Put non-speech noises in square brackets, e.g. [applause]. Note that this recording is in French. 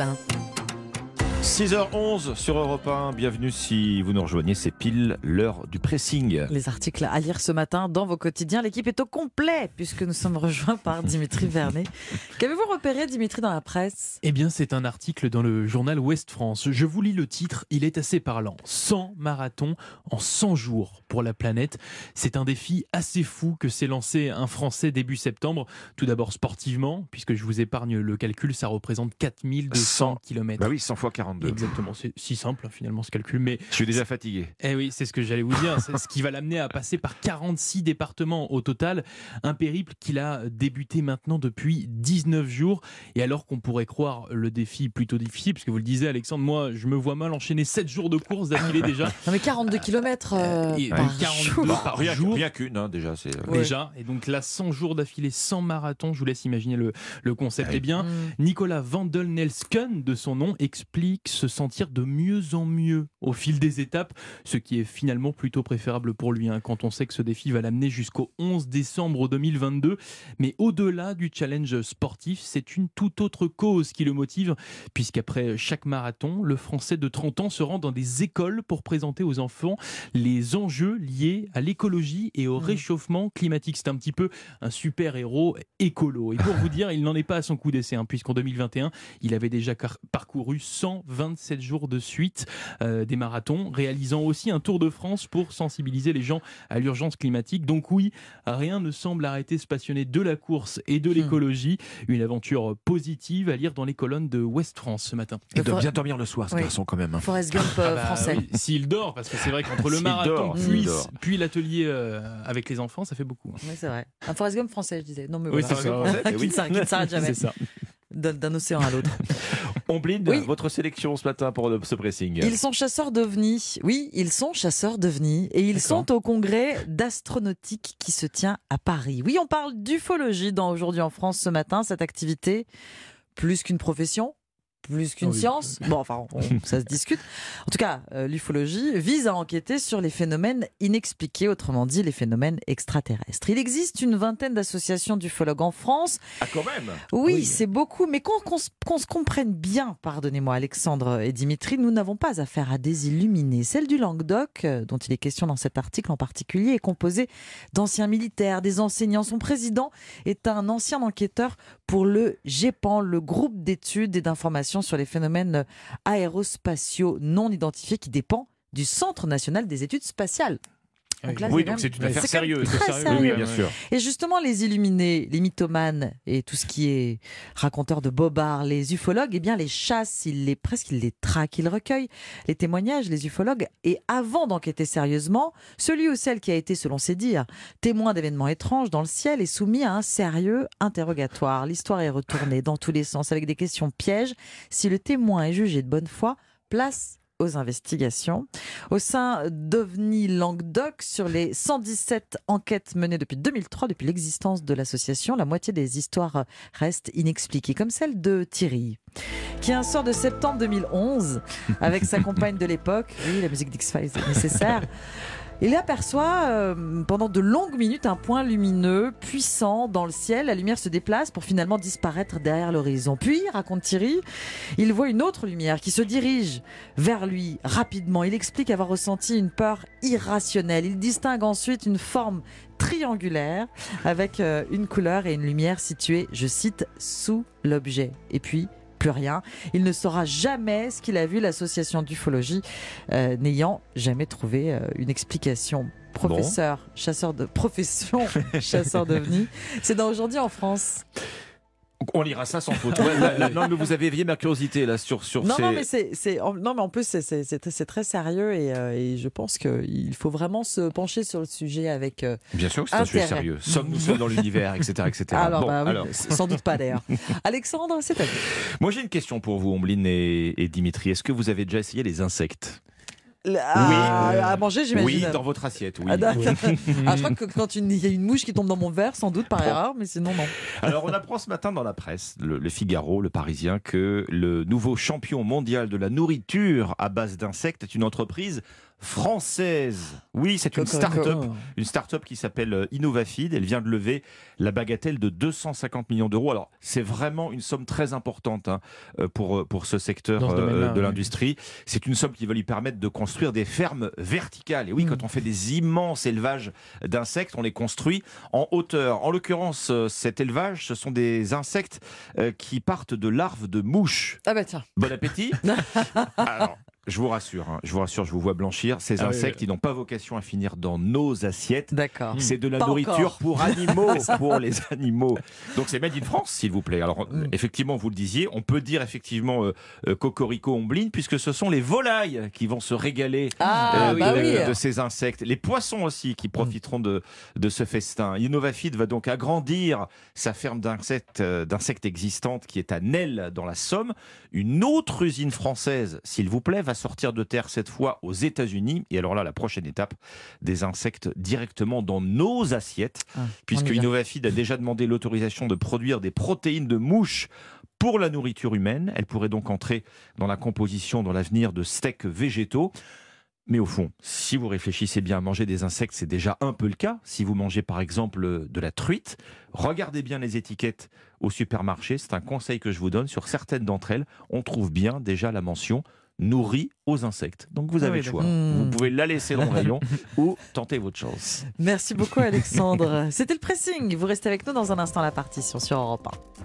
1. 6h11 sur Europe 1, bienvenue si vous nous rejoignez, c'est pile l'heure du pressing. Les articles à lire ce matin dans vos quotidiens, l'équipe est au complet puisque nous sommes rejoints par [laughs] Dimitri Vernet. Qu'avez-vous repéré Dimitri dans la presse? Eh bien c'est un article dans le journal Ouest France. Je vous lis le titre, il est assez parlant. 100 marathons en 100 jours pour la planète. C'est un défi assez fou que s'est lancé un Français début septembre. Tout d'abord sportivement, puisque je vous épargne le calcul, ça représente 4200 km. Bah oui, 100 fois 42. Exactement, c'est si simple hein, finalement ce calcul. Mais je suis déjà fatigué. Eh oui, c'est ce que j'allais vous dire. C'est ce qui va l'amener à passer par 46 départements au total. Un périple qu'il a débuté maintenant depuis 19 jours. Et alors qu'on pourrait croire le défi plutôt difficile, puisque vous le disiez Alexandre, moi je me vois mal enchaîner 7 jours de course d'affilée déjà. [laughs] Non mais 42 km euh, par 42 jour. par rien, jour. rien qu'une, hein, déjà. c'est Ouais. Déjà, et donc là, 100 jours d'affilée, 100 marathons, je vous laisse imaginer le, le concept. Ouais. Eh bien, Mm. Nicolas Vandelnelsken, de son nom, explique se sentir de mieux en mieux au fil des étapes, ce qui est finalement plutôt préférable pour lui hein, quand on sait que ce défi va l'amener jusqu'au 11 décembre 2022. Mais au-delà du challenge sportif, c'est une toute autre cause qui le motive, puisqu'après chaque marathon, le Français de 30 ans se rend dans des écoles pour présenter aux enfants les enjeux liés à l'écologie et au mmh. réchauffement climatique. C'est un petit peu un super-héros écolo. Et pour vous dire, il n'en est pas à son coup d'essai, hein, puisqu'en 2021, il avait déjà parcouru 120 27 jours de suite euh, des marathons, réalisant aussi un Tour de France pour sensibiliser les gens à l'urgence climatique. Donc oui, rien ne semble arrêter ce passionné de la course et de hmm. l'écologie. Une aventure positive à lire dans les colonnes de West France ce matin. Il doit bien dormir le soir, ce oui. garçon quand même. Hein. Forrest Gump euh, ah bah français. S'il dort, parce que c'est vrai qu'entre [laughs] le marathon, puis, l'atelier euh, avec les enfants, ça fait beaucoup. Hein. Oui, c'est vrai. Un Forrest Gump français, je disais. Non, mais oui, voilà. c'est ça. [laughs] Eh ne s'arrête jamais. C'est ça. D'un océan à l'autre. [laughs] Ombline, Oui. votre sélection ce matin pour ce pressing. Ils sont chasseurs d'ovnis. Oui, ils sont chasseurs d'ovnis. Et ils sont au congrès d'astronautique qui se tient à Paris. Oui, on parle d'ufologie dans Aujourd'hui en France ce matin. Cette activité, plus qu'une profession, plus qu'une Ah oui. science. Bon, enfin, on- ça se discute. En tout cas, euh, l'ufologie vise à enquêter sur les phénomènes inexpliqués, autrement dit les phénomènes extraterrestres. Il existe une vingtaine d'associations d'ufologues en France. Ah, quand même? Oui, Oui. c'est beaucoup, mais qu'on qu'on se- qu'on se comprenne bien, pardonnez-moi Alexandre et Dimitri, nous n'avons pas affaire à des illuminés. Celle du Languedoc, euh, dont il est question dans cet article en particulier, est composée d'anciens militaires, des enseignants. Son président est un ancien enquêteur pour le GEPAN, le groupe d'études et d'informations sur les phénomènes aérospatiaux non identifiés qui dépend du Centre national des études spatiales. Donc là, Oui, donc c'est une affaire sérieuse. très sérieux, Oui, sérieux. oui, bien sûr. Et justement, les illuminés, les mythomanes et tout ce qui est raconteur de bobards, les ufologues, eh bien, les chassent, ils les, presque, ils les traquent, ils recueillent les témoignages, les ufologues. Et avant d'enquêter sérieusement, celui ou celle qui a été, selon ses dires, témoin d'événements étranges dans le ciel est soumis à un sérieux interrogatoire. L'histoire est retournée dans tous les sens avec des questions pièges. Si le témoin est jugé de bonne foi, place aux investigations. Au sein d'OVNI Languedoc, sur les 117 enquêtes menées depuis 2003, depuis l'existence de l'association, la moitié des histoires restent inexpliquées, comme celle de Thierry, qui est un sort de septembre 2011, avec sa [laughs] compagne de l'époque. Oui, la musique d'X-Files est nécessaire. Il aperçoit euh, pendant de longues minutes un point lumineux, puissant dans le ciel. La lumière se déplace pour finalement disparaître derrière l'horizon. Puis, raconte Thierry, il voit une autre lumière qui se dirige vers lui rapidement. Il explique avoir ressenti une peur irrationnelle. Il distingue ensuite une forme triangulaire avec euh, une couleur et une lumière située, je cite, sous l'objet. Et puis, plus rien. Il ne saura jamais ce qu'il a vu, l'association d'ufologie euh, n'ayant jamais trouvé euh, une explication. Professeur, chasseur de [laughs] profession, chasseur d'ovnis. [laughs] C'est dans aujourd'hui en France. On lira ça sans faute. Ouais, là, là, non, mais vous avez éveillé ma curiosité là sur, sur Non, ces... non, mais c'est, non, mais en plus, c'est, c'est, c'est, c'est très sérieux et, euh, et je pense qu'il faut vraiment se pencher sur le sujet avec. euh, Bien sûr que c'est un sujet sérieux. Sommes-nous seuls dans l'univers, etc. etc. [laughs] alors, Bon, bah oui, alors, sans doute pas d'ailleurs. [laughs] Alexandre, c'est à vous. moi j'ai une question pour vous, Ombline et, et Dimitri. Est-ce que vous avez déjà essayé les insectes? À, à manger, j'imagine. Oui, dans votre assiette, oui. Ah. Ah, je crois que quand il y a une mouche qui tombe dans mon verre, sans doute par erreur, mais sinon non. Alors, on apprend ce matin dans la presse, le, le Figaro, le Parisien, que le nouveau champion mondial de la nourriture à base d'insectes est une entreprise française. Oui, c'est une start-up, une start-up qui s'appelle euh, Innovafeed. Elle vient de lever la bagatelle de 250 millions d'euros. Alors, c'est vraiment une somme très importante hein, euh, pour, euh, pour ce secteur de l'industrie. C'est une somme qui va lui permettre de construire des fermes verticales. Et oui, mm. quand on fait des immenses élevages d'insectes, on les construit en hauteur. En l'occurrence, cet élevage, ce sont des insectes qui partent de larves de mouches. Ah bah tiens. Bon appétit. [laughs] Alors, je vous rassure, hein, je vous rassure, je vous vois blanchir. Ces ah insectes, ils n'ont pas vocation à finir dans nos assiettes. D'accord. C'est de la nourriture pour animaux, [laughs] pour les animaux. Donc c'est made in France, s'il vous plaît. Alors mm. effectivement, vous le disiez, on peut dire effectivement euh, euh, cocorico ombline, puisque ce sont les volailles qui vont se régaler ah, euh, bah de, ces insectes. Les poissons aussi qui profiteront de, de ce festin. Innovafid va donc agrandir sa ferme d'insectes, d'insectes existantes qui est à Nel dans la Somme. Une autre usine française, s'il vous plaît, va sortir de terre cette fois aux États-Unis. Et alors là, la prochaine étape, des insectes directement dans nos assiettes, ah, puisque Innovafid a déjà demandé l'autorisation de produire des protéines de mouches pour la nourriture humaine. Elle pourrait donc entrer dans la composition dans l'avenir de steaks végétaux. Mais au fond, si vous réfléchissez bien à manger des insectes, c'est déjà un peu le cas. Si vous mangez par exemple de la truite, regardez bien les étiquettes au supermarché. C'est un conseil que je vous donne. Sur certaines d'entre elles, on trouve bien déjà la mention nourri aux insectes. Donc vous ah avez le choix. Vous hmm. pouvez la laisser dans le rayon [laughs] ou tenter votre chance. Merci beaucoup Alexandre. C'était le pressing. Vous restez avec nous dans un instant la partition sur Europe 1.